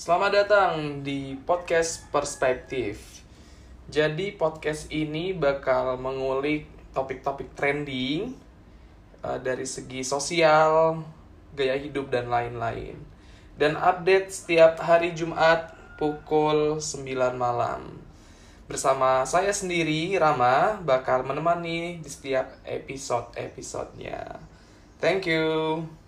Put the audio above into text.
Selamat datang di podcast Perspektif. Jadi podcast ini bakal mengulik topik-topik trending uh, dari segi sosial, gaya hidup dan lain-lain. Dan update setiap hari Jumat pukul 9 malam. Bersama saya sendiri, Rama, bakal menemani di setiap episode-episodenya. Thank you.